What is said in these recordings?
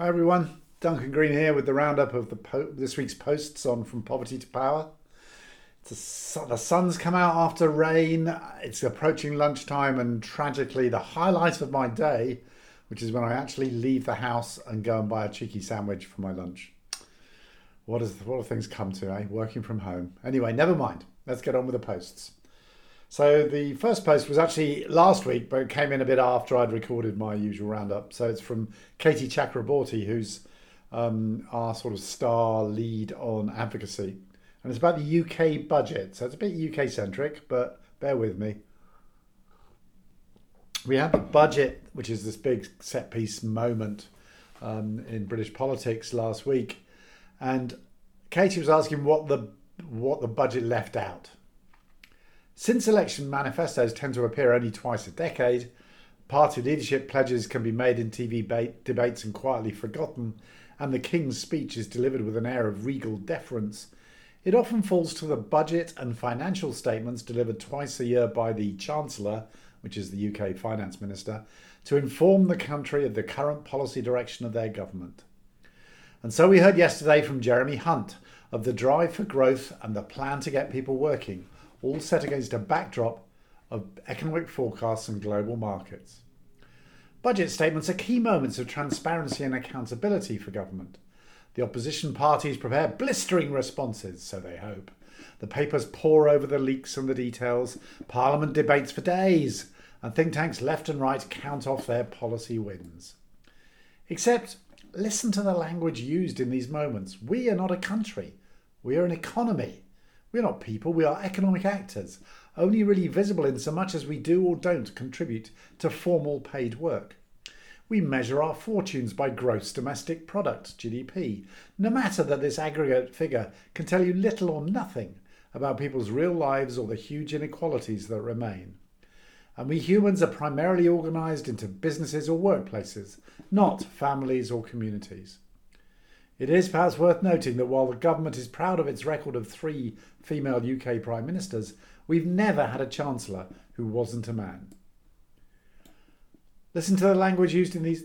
Hi everyone, Duncan Green here with the roundup of the po- this week's posts on From Poverty to Power. A, the sun's come out after rain. It's approaching lunchtime, and tragically, the highlight of my day, which is when I actually leave the house and go and buy a cheeky sandwich for my lunch. What is what have things come to, eh? Working from home. Anyway, never mind. Let's get on with the posts. So the first post was actually last week, but it came in a bit after I'd recorded my usual roundup. So it's from Katie Chakraborty, who's um, our sort of star lead on advocacy. And it's about the UK budget. So it's a bit UK centric, but bear with me. We had the budget, which is this big set piece moment um, in British politics last week. And Katie was asking what the what the budget left out. Since election manifestos tend to appear only twice a decade, party leadership pledges can be made in TV ba- debates and quietly forgotten, and the King's speech is delivered with an air of regal deference. It often falls to the budget and financial statements delivered twice a year by the Chancellor, which is the UK Finance Minister, to inform the country of the current policy direction of their government. And so we heard yesterday from Jeremy Hunt of the drive for growth and the plan to get people working all set against a backdrop of economic forecasts and global markets. Budget statements are key moments of transparency and accountability for government. The opposition parties prepare blistering responses, so they hope. The papers pore over the leaks and the details. Parliament debates for days, and think tanks left and right count off their policy wins. Except, listen to the language used in these moments. We are not a country, we are an economy. We're not people, we are economic actors, only really visible in so much as we do or don't contribute to formal paid work. We measure our fortunes by gross domestic product, GDP, no matter that this aggregate figure can tell you little or nothing about people's real lives or the huge inequalities that remain. And we humans are primarily organised into businesses or workplaces, not families or communities. It is perhaps worth noting that while the government is proud of its record of three female UK Prime Ministers, we've never had a Chancellor who wasn't a man. Listen to the language used in these.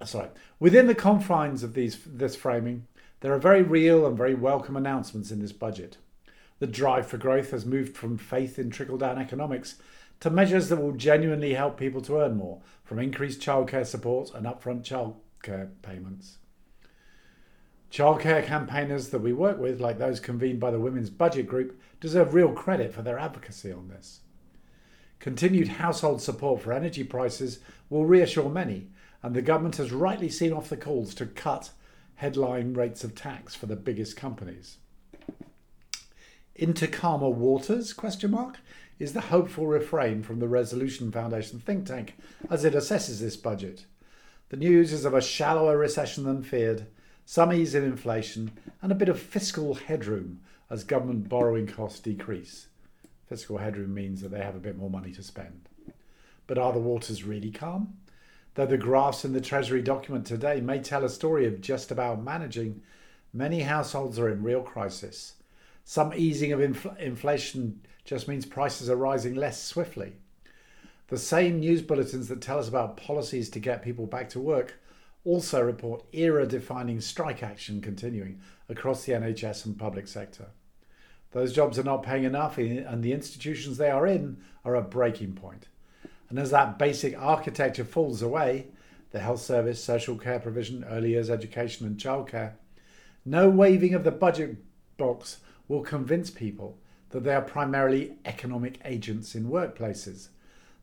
Uh, sorry. Within the confines of these, this framing, there are very real and very welcome announcements in this budget. The drive for growth has moved from faith in trickle down economics to measures that will genuinely help people to earn more, from increased childcare support and upfront childcare payments. Childcare campaigners that we work with, like those convened by the Women's Budget Group, deserve real credit for their advocacy on this. Continued household support for energy prices will reassure many, and the government has rightly seen off the calls to cut headline rates of tax for the biggest companies. Into calmer waters? Question mark is the hopeful refrain from the Resolution Foundation think tank as it assesses this budget. The news is of a shallower recession than feared, some ease in inflation, and a bit of fiscal headroom as government borrowing costs decrease. Fiscal headroom means that they have a bit more money to spend. But are the waters really calm? Though the graphs in the Treasury document today may tell a story of just about managing, many households are in real crisis. Some easing of infl- inflation just means prices are rising less swiftly. The same news bulletins that tell us about policies to get people back to work also report era defining strike action continuing across the NHS and public sector. Those jobs are not paying enough, eh, and the institutions they are in are at breaking point. And as that basic architecture falls away the health service, social care provision, early years education, and childcare no waving of the budget box will convince people that they are primarily economic agents in workplaces.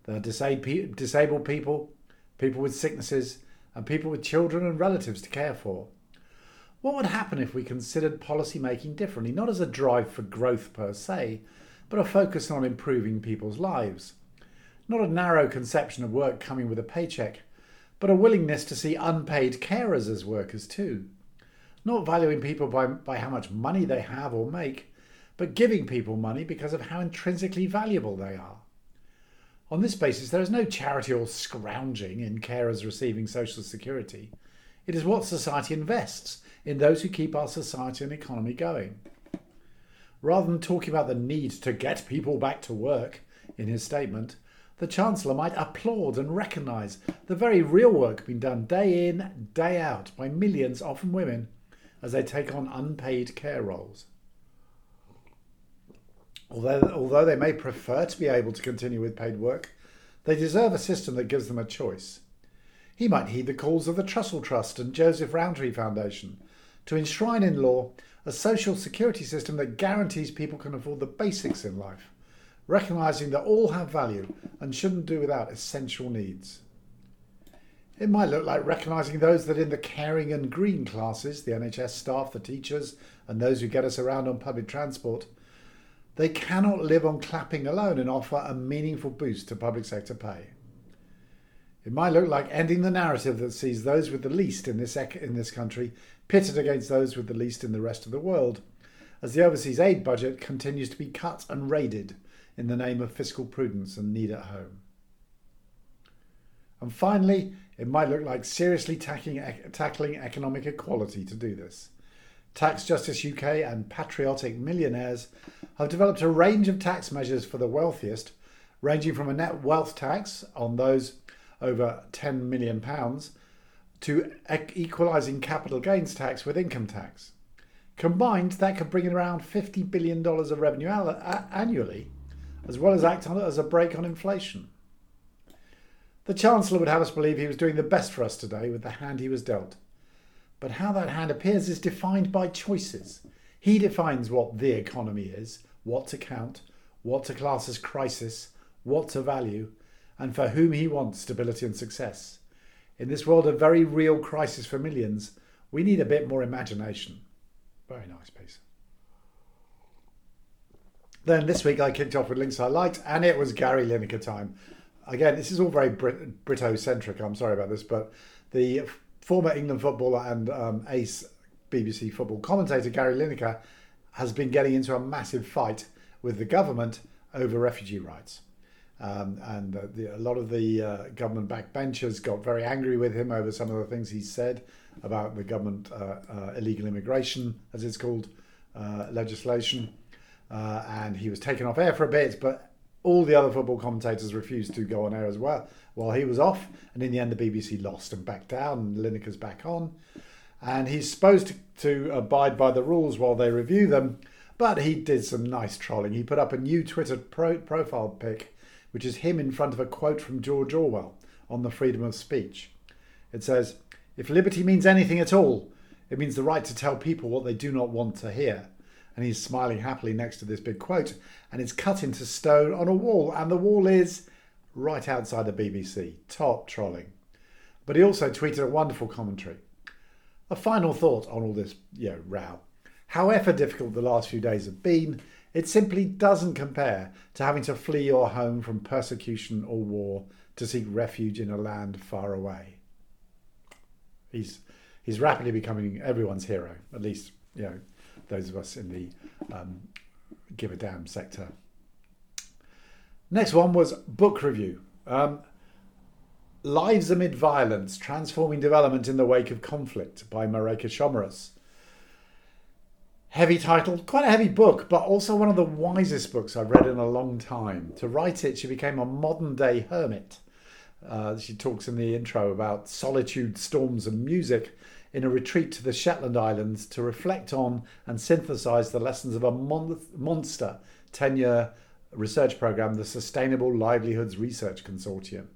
They are disabled people, people with sicknesses, and people with children and relatives to care for. What would happen if we considered policy making differently, not as a drive for growth per se, but a focus on improving people's lives? Not a narrow conception of work coming with a paycheck, but a willingness to see unpaid carers as workers too. Not valuing people by, by how much money they have or make, but giving people money because of how intrinsically valuable they are. On this basis, there is no charity or scrounging in carers receiving social security. It is what society invests in those who keep our society and economy going. Rather than talking about the need to get people back to work in his statement, the Chancellor might applaud and recognise the very real work being done day in, day out by millions, often women, as they take on unpaid care roles. Although, although they may prefer to be able to continue with paid work, they deserve a system that gives them a choice. He might heed the calls of the Trussell Trust and Joseph Rowntree Foundation to enshrine in law a social security system that guarantees people can afford the basics in life, recognising that all have value and shouldn't do without essential needs. It might look like recognising those that in the caring and green classes, the NHS staff, the teachers, and those who get us around on public transport, they cannot live on clapping alone and offer a meaningful boost to public sector pay. It might look like ending the narrative that sees those with the least in this, in this country pitted against those with the least in the rest of the world, as the overseas aid budget continues to be cut and raided in the name of fiscal prudence and need at home. And finally, it might look like seriously tackling, tackling economic equality to do this. Tax Justice UK and patriotic millionaires have developed a range of tax measures for the wealthiest, ranging from a net wealth tax on those over £10 million to equalising capital gains tax with income tax. Combined, that could bring in around $50 billion of revenue annually, as well as act on it as a brake on inflation. The Chancellor would have us believe he was doing the best for us today with the hand he was dealt. But how that hand appears is defined by choices. He defines what the economy is, what to count, what to class as crisis, what to value, and for whom he wants stability and success. In this world of very real crisis for millions, we need a bit more imagination. Very nice piece. Then this week I kicked off with links I liked, and it was Gary Lineker time. Again, this is all very Brit- Brito-centric. I'm sorry about this, but the former England footballer and um, ace BBC football commentator Gary Lineker has been getting into a massive fight with the government over refugee rights. Um, and the, a lot of the uh, government backbenchers got very angry with him over some of the things he said about the government uh, uh illegal immigration, as it's called, uh, legislation. Uh, and he was taken off air for a bit, but all the other football commentators refused to go on air as well while he was off. And in the end, the BBC lost and backed down, and Lineker's back on. And he's supposed to, to abide by the rules while they review them, but he did some nice trolling. He put up a new Twitter pro- profile pic which is him in front of a quote from George Orwell on the freedom of speech. It says, If liberty means anything at all, it means the right to tell people what they do not want to hear. And he's smiling happily next to this big quote, and it's cut into stone on a wall, and the wall is right outside the BBC. Top trolling. But he also tweeted a wonderful commentary. A final thought on all this, you know, row. However difficult the last few days have been, it simply doesn't compare to having to flee your home from persecution or war to seek refuge in a land far away. He's, he's rapidly becoming everyone's hero, at least, you know, those of us in the um, give a damn sector. Next one was book review. Um, Lives Amid Violence Transforming Development in the Wake of Conflict by Mareike Schomerus heavy title, quite a heavy book, but also one of the wisest books I've read in a long time. To write it, she became a modern day hermit. Uh, she talks in the intro about solitude, storms, and music in a retreat to the Shetland Islands to reflect on and synthesize the lessons of a mon- monster 10 year research program, the Sustainable Livelihoods Research Consortium.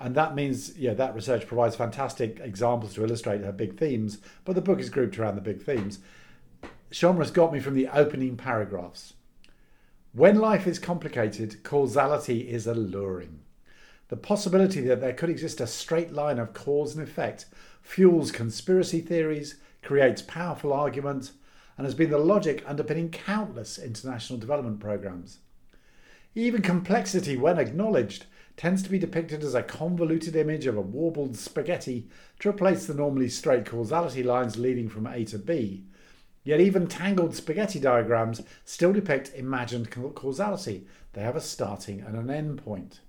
And that means, yeah, that research provides fantastic examples to illustrate her big themes, but the book is grouped around the big themes. Schomerus got me from the opening paragraphs. When life is complicated, causality is alluring. The possibility that there could exist a straight line of cause and effect fuels conspiracy theories, creates powerful argument, and has been the logic underpinning countless international development programs. Even complexity, when acknowledged, tends to be depicted as a convoluted image of a warbled spaghetti to replace the normally straight causality lines leading from A to B, Yet even tangled spaghetti diagrams still depict imagined causality. They have a starting and an end point.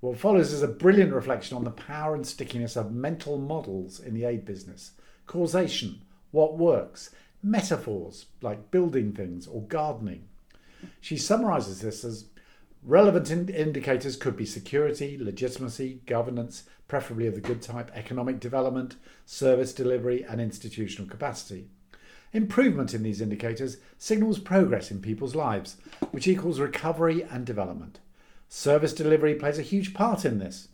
What follows is a brilliant reflection on the power and stickiness of mental models in the aid business. Causation, what works, metaphors like building things or gardening. She summarizes this as Relevant in- indicators could be security, legitimacy, governance, preferably of the good type, economic development, service delivery, and institutional capacity. Improvement in these indicators signals progress in people's lives, which equals recovery and development. Service delivery plays a huge part in this.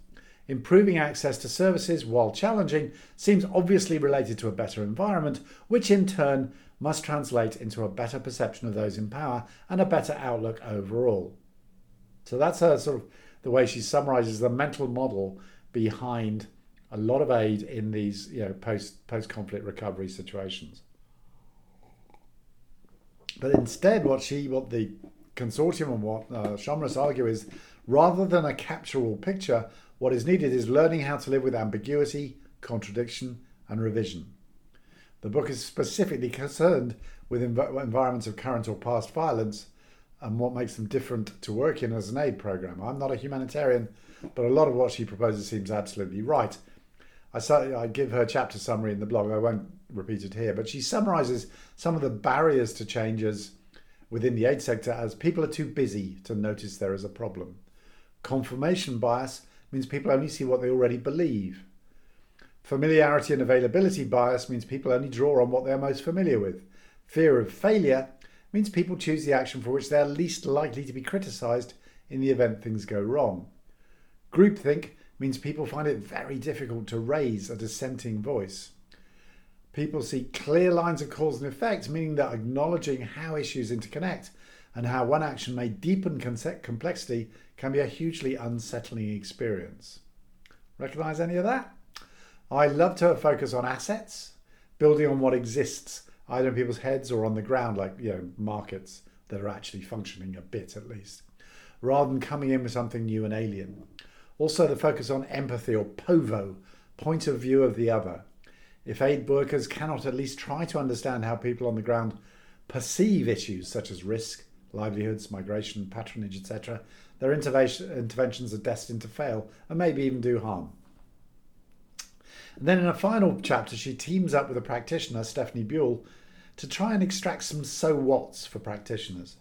Improving access to services, while challenging, seems obviously related to a better environment, which in turn must translate into a better perception of those in power and a better outlook overall. So that's her sort of the way she summarizes the mental model behind a lot of aid in these you know post post conflict recovery situations. But instead, what she what the consortium and what uh, Schomerus argue is rather than a capture all picture, what is needed is learning how to live with ambiguity, contradiction, and revision. The book is specifically concerned with env- environments of current or past violence and what makes them different to work in as an aid program. I'm not a humanitarian, but a lot of what she proposes seems absolutely right. I, I give her chapter summary in the blog. I won't repeat it here, but she summarizes some of the barriers to changes within the aid sector as people are too busy to notice there is a problem. Confirmation bias means people only see what they already believe. Familiarity and availability bias means people only draw on what they're most familiar with. Fear of failure means people choose the action for which they're least likely to be criticised in the event things go wrong. Groupthink means people find it very difficult to raise a dissenting voice. People see clear lines of cause and effect, meaning that acknowledging how issues interconnect and how one action may deepen complexity can be a hugely unsettling experience. Recognize any of that? I love to focus on assets, building on what exists, either in people's heads or on the ground, like you know markets that are actually functioning a bit at least, rather than coming in with something new and alien. Also, the focus on empathy or POVO, point of view of the other. If aid workers cannot at least try to understand how people on the ground perceive issues such as risk, livelihoods, migration, patronage, etc., their interventions are destined to fail and maybe even do harm. Then in a final chapter, she teams up with a practitioner, Stephanie Buell, to try and extract some so whats for practitioners.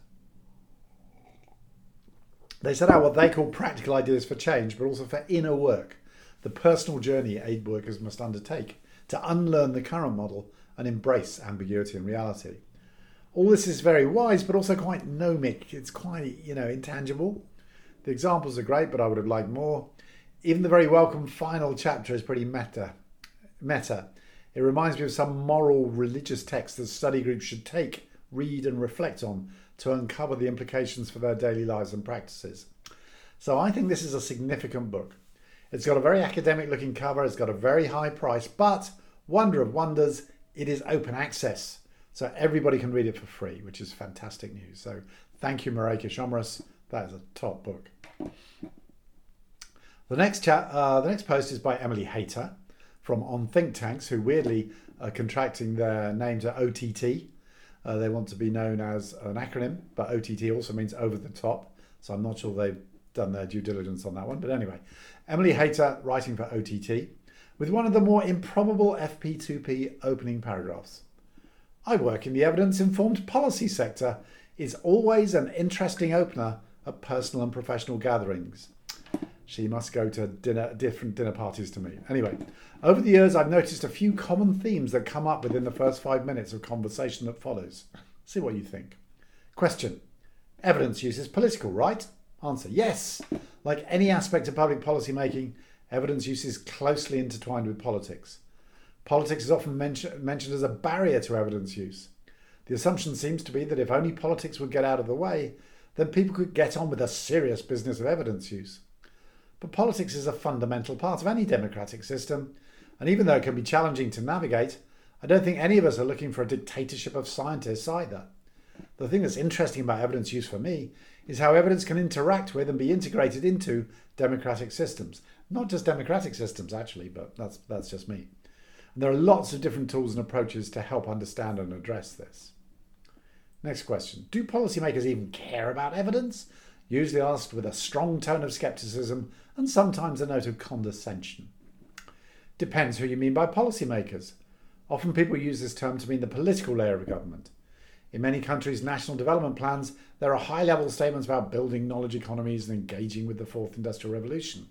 They set out what they call practical ideas for change, but also for inner work, the personal journey aid workers must undertake to unlearn the current model and embrace ambiguity and reality. All this is very wise, but also quite gnomic. It's quite, you know, intangible. The examples are great, but I would have liked more. Even the very welcome final chapter is pretty meta meta. It reminds me of some moral religious text that study groups should take, read, and reflect on to uncover the implications for their daily lives and practices. So I think this is a significant book. It's got a very academic looking cover, it's got a very high price, but wonder of wonders, it is open access. So everybody can read it for free, which is fantastic news. So thank you, Mareike Schomerus. That is a top book. The next chat, uh, the next post is by Emily Hayter from On Think Tanks, who weirdly are contracting their name to OTT. Uh, they want to be known as an acronym, but OTT also means over the top. So I'm not sure they've done their due diligence on that one. But anyway, Emily Hayter writing for OTT with one of the more improbable FP2P opening paragraphs. I work in the evidence informed policy sector is always an interesting opener at personal and professional gatherings. She must go to dinner, different dinner parties to me. Anyway, over the years, I've noticed a few common themes that come up within the first five minutes of conversation that follows. See what you think. Question Evidence use is political, right? Answer Yes. Like any aspect of public policy making, evidence use is closely intertwined with politics. Politics is often mention, mentioned as a barrier to evidence use. The assumption seems to be that if only politics would get out of the way, then people could get on with a serious business of evidence use. But politics is a fundamental part of any democratic system, and even though it can be challenging to navigate, I don't think any of us are looking for a dictatorship of scientists either. The thing that's interesting about evidence use for me is how evidence can interact with and be integrated into democratic systems. Not just democratic systems, actually, but that's, that's just me. And there are lots of different tools and approaches to help understand and address this. Next question Do policymakers even care about evidence? Usually asked with a strong tone of scepticism and sometimes a note of condescension. Depends who you mean by policymakers. Often people use this term to mean the political layer of government. In many countries' national development plans, there are high level statements about building knowledge economies and engaging with the fourth industrial revolution.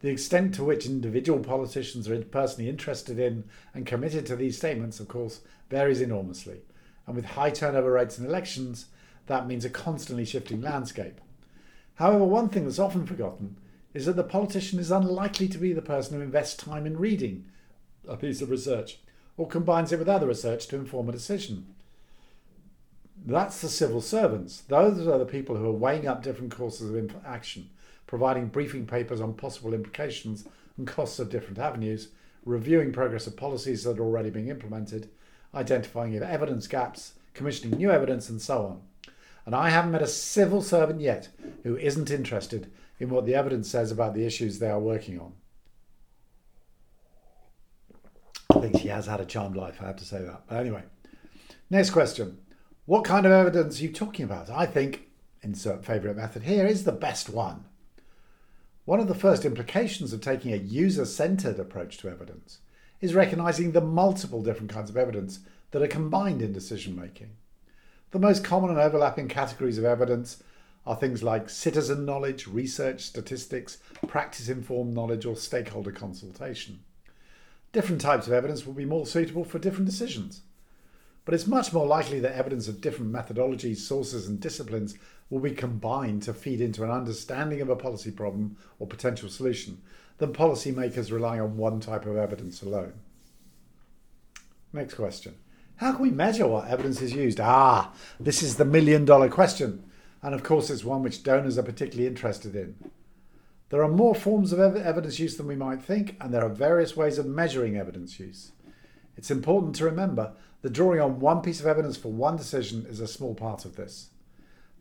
The extent to which individual politicians are personally interested in and committed to these statements, of course, varies enormously. And with high turnover rates in elections, that means a constantly shifting landscape. However, one thing that's often forgotten is that the politician is unlikely to be the person who invests time in reading a piece of research or combines it with other research to inform a decision. That's the civil servants. Those are the people who are weighing up different courses of action, providing briefing papers on possible implications and costs of different avenues, reviewing progress of policies that are already being implemented, identifying evidence gaps, commissioning new evidence, and so on. And I haven't met a civil servant yet who isn't interested in what the evidence says about the issues they are working on. I think she has had a charmed life, I have to say that. But anyway, next question. What kind of evidence are you talking about? I think, insert favourite method here, is the best one. One of the first implications of taking a user centered approach to evidence is recognizing the multiple different kinds of evidence that are combined in decision making. The most common and overlapping categories of evidence are things like citizen knowledge, research, statistics, practice informed knowledge, or stakeholder consultation. Different types of evidence will be more suitable for different decisions but it's much more likely that evidence of different methodologies, sources, and disciplines will be combined to feed into an understanding of a policy problem or potential solution than policymakers relying on one type of evidence alone. Next question. How can we measure what evidence is used? Ah, this is the million dollar question. And of course, it's one which donors are particularly interested in. There are more forms of evidence use than we might think, and there are various ways of measuring evidence use. It's important to remember that drawing on one piece of evidence for one decision is a small part of this.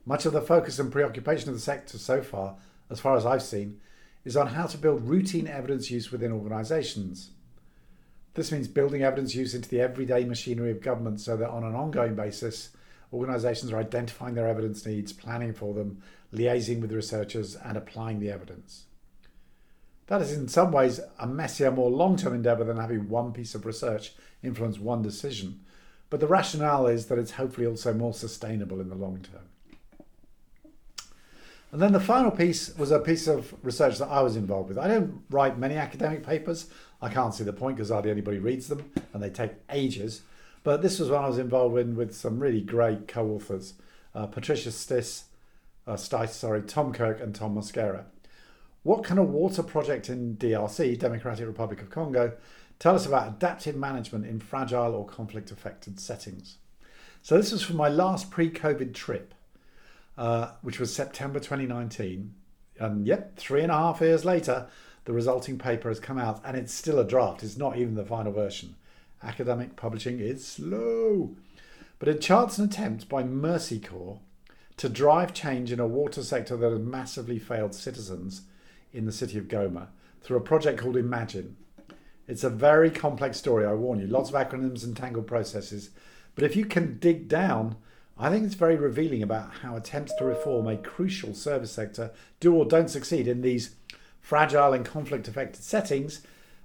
Much of the focus and preoccupation of the sector so far, as far as I've seen, is on how to build routine evidence use within organisations. This means building evidence use into the everyday machinery of government so that on an ongoing basis, organisations are identifying their evidence needs, planning for them, liaising with researchers, and applying the evidence. That is in some ways a messier, more long term endeavour than having one piece of research influence one decision. But the rationale is that it's hopefully also more sustainable in the long term. And then the final piece was a piece of research that I was involved with. I don't write many academic papers. I can't see the point because hardly anybody reads them and they take ages. But this was one I was involved in with some really great co authors uh, Patricia Stiss, uh, Stice, sorry, Tom Kirk, and Tom Mosquera. What can a water project in DRC, Democratic Republic of Congo, tell us about adaptive management in fragile or conflict affected settings? So, this was from my last pre COVID trip, uh, which was September 2019. And yep, three and a half years later, the resulting paper has come out and it's still a draft. It's not even the final version. Academic publishing is slow. But it charts an attempt by Mercy Corps to drive change in a water sector that has massively failed citizens in the city of Goma through a project called Imagine. It's a very complex story, I warn you. Lots of acronyms and tangled processes. But if you can dig down, I think it's very revealing about how attempts to reform a crucial service sector do or don't succeed in these fragile and conflict affected settings,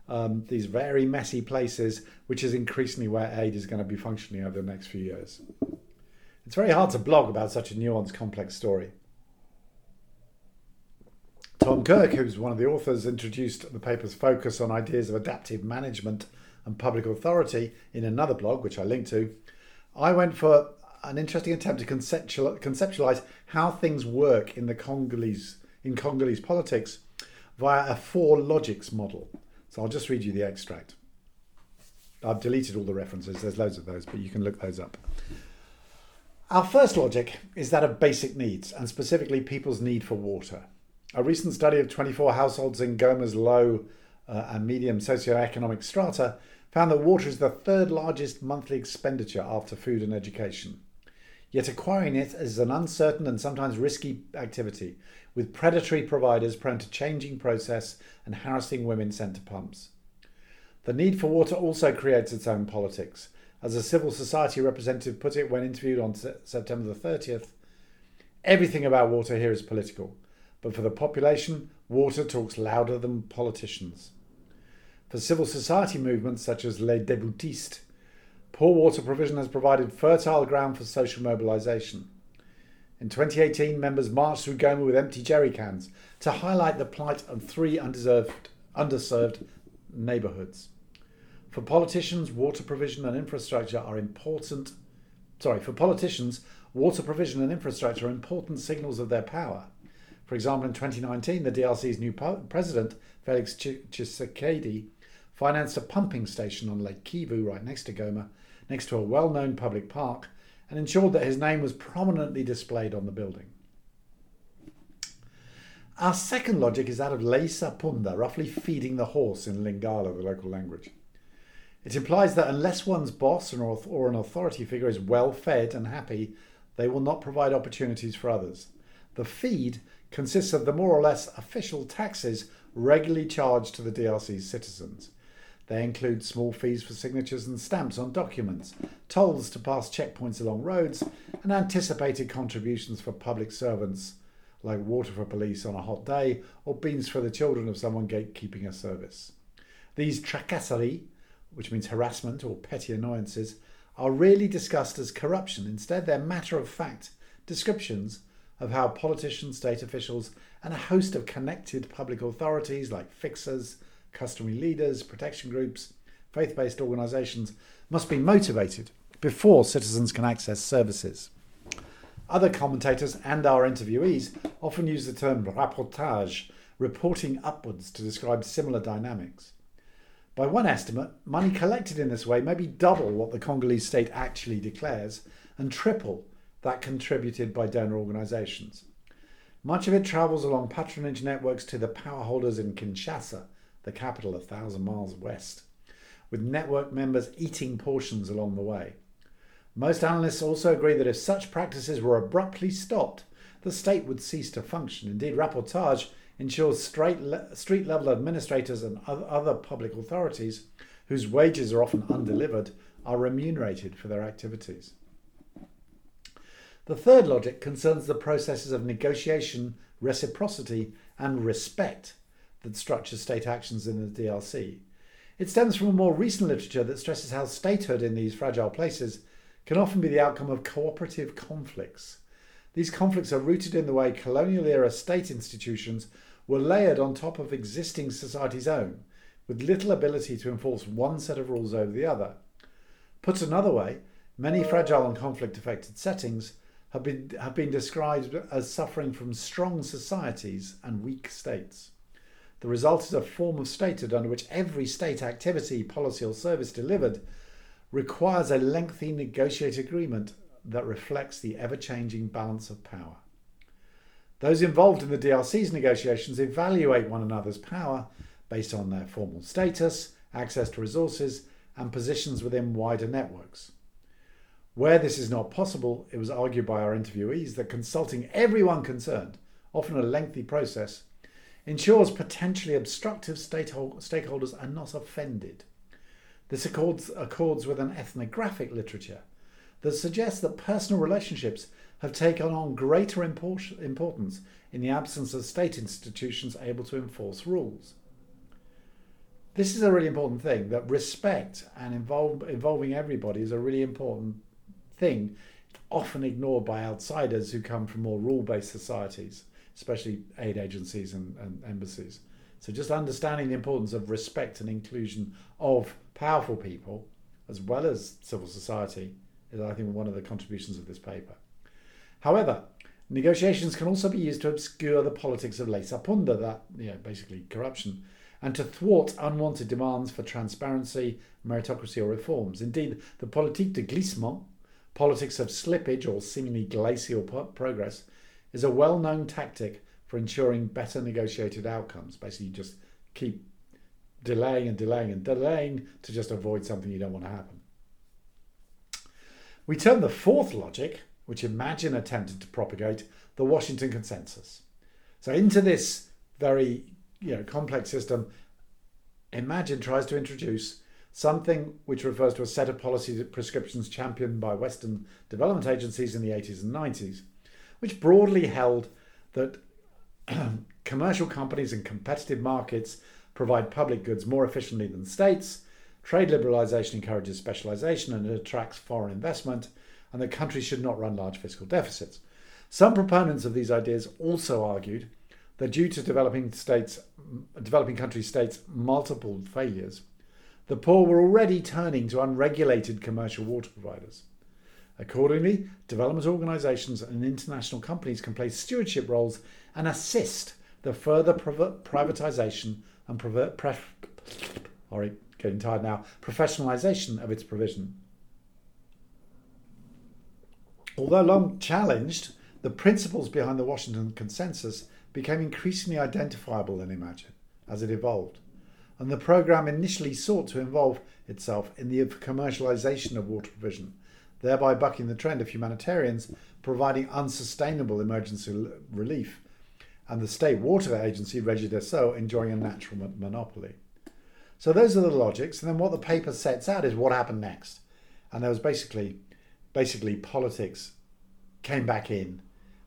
um, these very messy places, which is increasingly where aid is going to be functioning over the next few years. It's very hard to blog about such a nuanced, complex story. Tom Kirk, who's one of the authors, introduced the paper's focus on ideas of adaptive management and public authority in another blog, which I linked to. I went for an interesting attempt to conceptualize how things work in the Congolese in Congolese politics via a four logics model. So I'll just read you the extract. I've deleted all the references. There's loads of those, but you can look those up. Our first logic is that of basic needs, and specifically people's need for water. A recent study of 24 households in Goma's low uh, and medium socioeconomic strata found that water is the third largest monthly expenditure after food and education. Yet acquiring it is an uncertain and sometimes risky activity, with predatory providers prone to changing process and harassing women sent to pumps. The need for water also creates its own politics. As a civil society representative put it when interviewed on September the 30th, everything about water here is political. But for the population, water talks louder than politicians. For civil society movements such as Les Déboutistes, Poor water provision has provided fertile ground for social mobilisation. In 2018, members marched through Goma with empty jerry cans to highlight the plight of three undeserved, underserved neighbourhoods. For politicians, water provision and infrastructure are important. Sorry, for politicians, water provision and infrastructure are important signals of their power. For example, in 2019, the DRC's new president, Felix Tshisekedi, financed a pumping station on Lake Kivu right next to Goma, next to a well known public park, and ensured that his name was prominently displayed on the building. Our second logic is that of Leisa Punda, roughly feeding the horse in Lingala, the local language. It implies that unless one's boss or an authority figure is well fed and happy, they will not provide opportunities for others. The feed consists of the more or less official taxes regularly charged to the DRC's citizens. They include small fees for signatures and stamps on documents, tolls to pass checkpoints along roads, and anticipated contributions for public servants like water for police on a hot day or beans for the children of someone gatekeeping a service. These tracasseries, which means harassment or petty annoyances, are rarely discussed as corruption. Instead, they're matter of fact descriptions of how politicians, state officials, and a host of connected public authorities like fixers, customary leaders, protection groups, faith based organisations must be motivated before citizens can access services. Other commentators and our interviewees often use the term rapportage, reporting upwards, to describe similar dynamics. By one estimate, money collected in this way may be double what the Congolese state actually declares and triple that contributed by donor organisations. Much of it travels along patronage networks to the power holders in Kinshasa, the capital a thousand miles west, with network members eating portions along the way. Most analysts also agree that if such practices were abruptly stopped, the state would cease to function. Indeed, rapportage ensures street level administrators and other public authorities, whose wages are often undelivered, are remunerated for their activities. The third logic concerns the processes of negotiation, reciprocity, and respect that structure state actions in the DRC. It stems from a more recent literature that stresses how statehood in these fragile places can often be the outcome of cooperative conflicts. These conflicts are rooted in the way colonial era state institutions were layered on top of existing society's own, with little ability to enforce one set of rules over the other. Put another way, many fragile and conflict affected settings have been, have been described as suffering from strong societies and weak states. The result is a form of statehood under which every state activity, policy, or service delivered requires a lengthy negotiated agreement that reflects the ever changing balance of power. Those involved in the DRC's negotiations evaluate one another's power based on their formal status, access to resources, and positions within wider networks. Where this is not possible, it was argued by our interviewees that consulting everyone concerned, often a lengthy process, ensures potentially obstructive stakeholders are not offended. This accords, accords with an ethnographic literature that suggests that personal relationships have taken on greater importance in the absence of state institutions able to enforce rules. This is a really important thing that respect and involve, involving everybody is a really important thing, often ignored by outsiders who come from more rule based societies especially aid agencies and, and embassies. So just understanding the importance of respect and inclusion of powerful people as well as civil society is, I think, one of the contributions of this paper. However, negotiations can also be used to obscure the politics of lesa punda, that you know, basically corruption, and to thwart unwanted demands for transparency, meritocracy, or reforms. Indeed, the politique de glissement, politics of slippage or seemingly glacial progress, is a well known tactic for ensuring better negotiated outcomes. Basically, you just keep delaying and delaying and delaying to just avoid something you don't want to happen. We turn the fourth logic, which Imagine attempted to propagate, the Washington Consensus. So, into this very you know, complex system, Imagine tries to introduce something which refers to a set of policy prescriptions championed by Western development agencies in the 80s and 90s which broadly held that commercial companies in competitive markets provide public goods more efficiently than states, trade liberalisation encourages specialisation and attracts foreign investment, and that countries should not run large fiscal deficits. Some proponents of these ideas also argued that due to developing states, developing country states' multiple failures, the poor were already turning to unregulated commercial water providers. Accordingly, development organisations and international companies can play stewardship roles and assist the further privatisation and pre- sorry, getting tired now, professionalisation of its provision. Although long challenged, the principles behind the Washington Consensus became increasingly identifiable in Imagine as it evolved, and the programme initially sought to involve itself in the commercialisation of water provision, thereby bucking the trend of humanitarians providing unsustainable emergency relief and the state water agency, Regi enjoying a natural monopoly. So those are the logics, and then what the paper sets out is what happened next. And there was basically, basically politics came back in,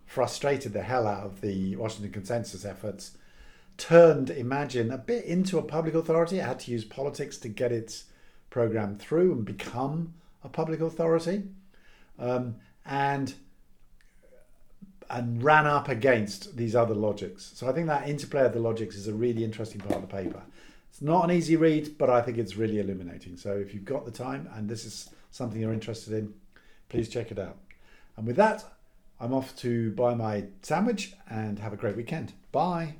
frustrated the hell out of the Washington Consensus efforts, turned Imagine a bit into a public authority. It had to use politics to get its program through and become a public authority, um, and and ran up against these other logics. So I think that interplay of the logics is a really interesting part of the paper. It's not an easy read, but I think it's really illuminating. So if you've got the time and this is something you're interested in, please check it out. And with that, I'm off to buy my sandwich and have a great weekend. Bye.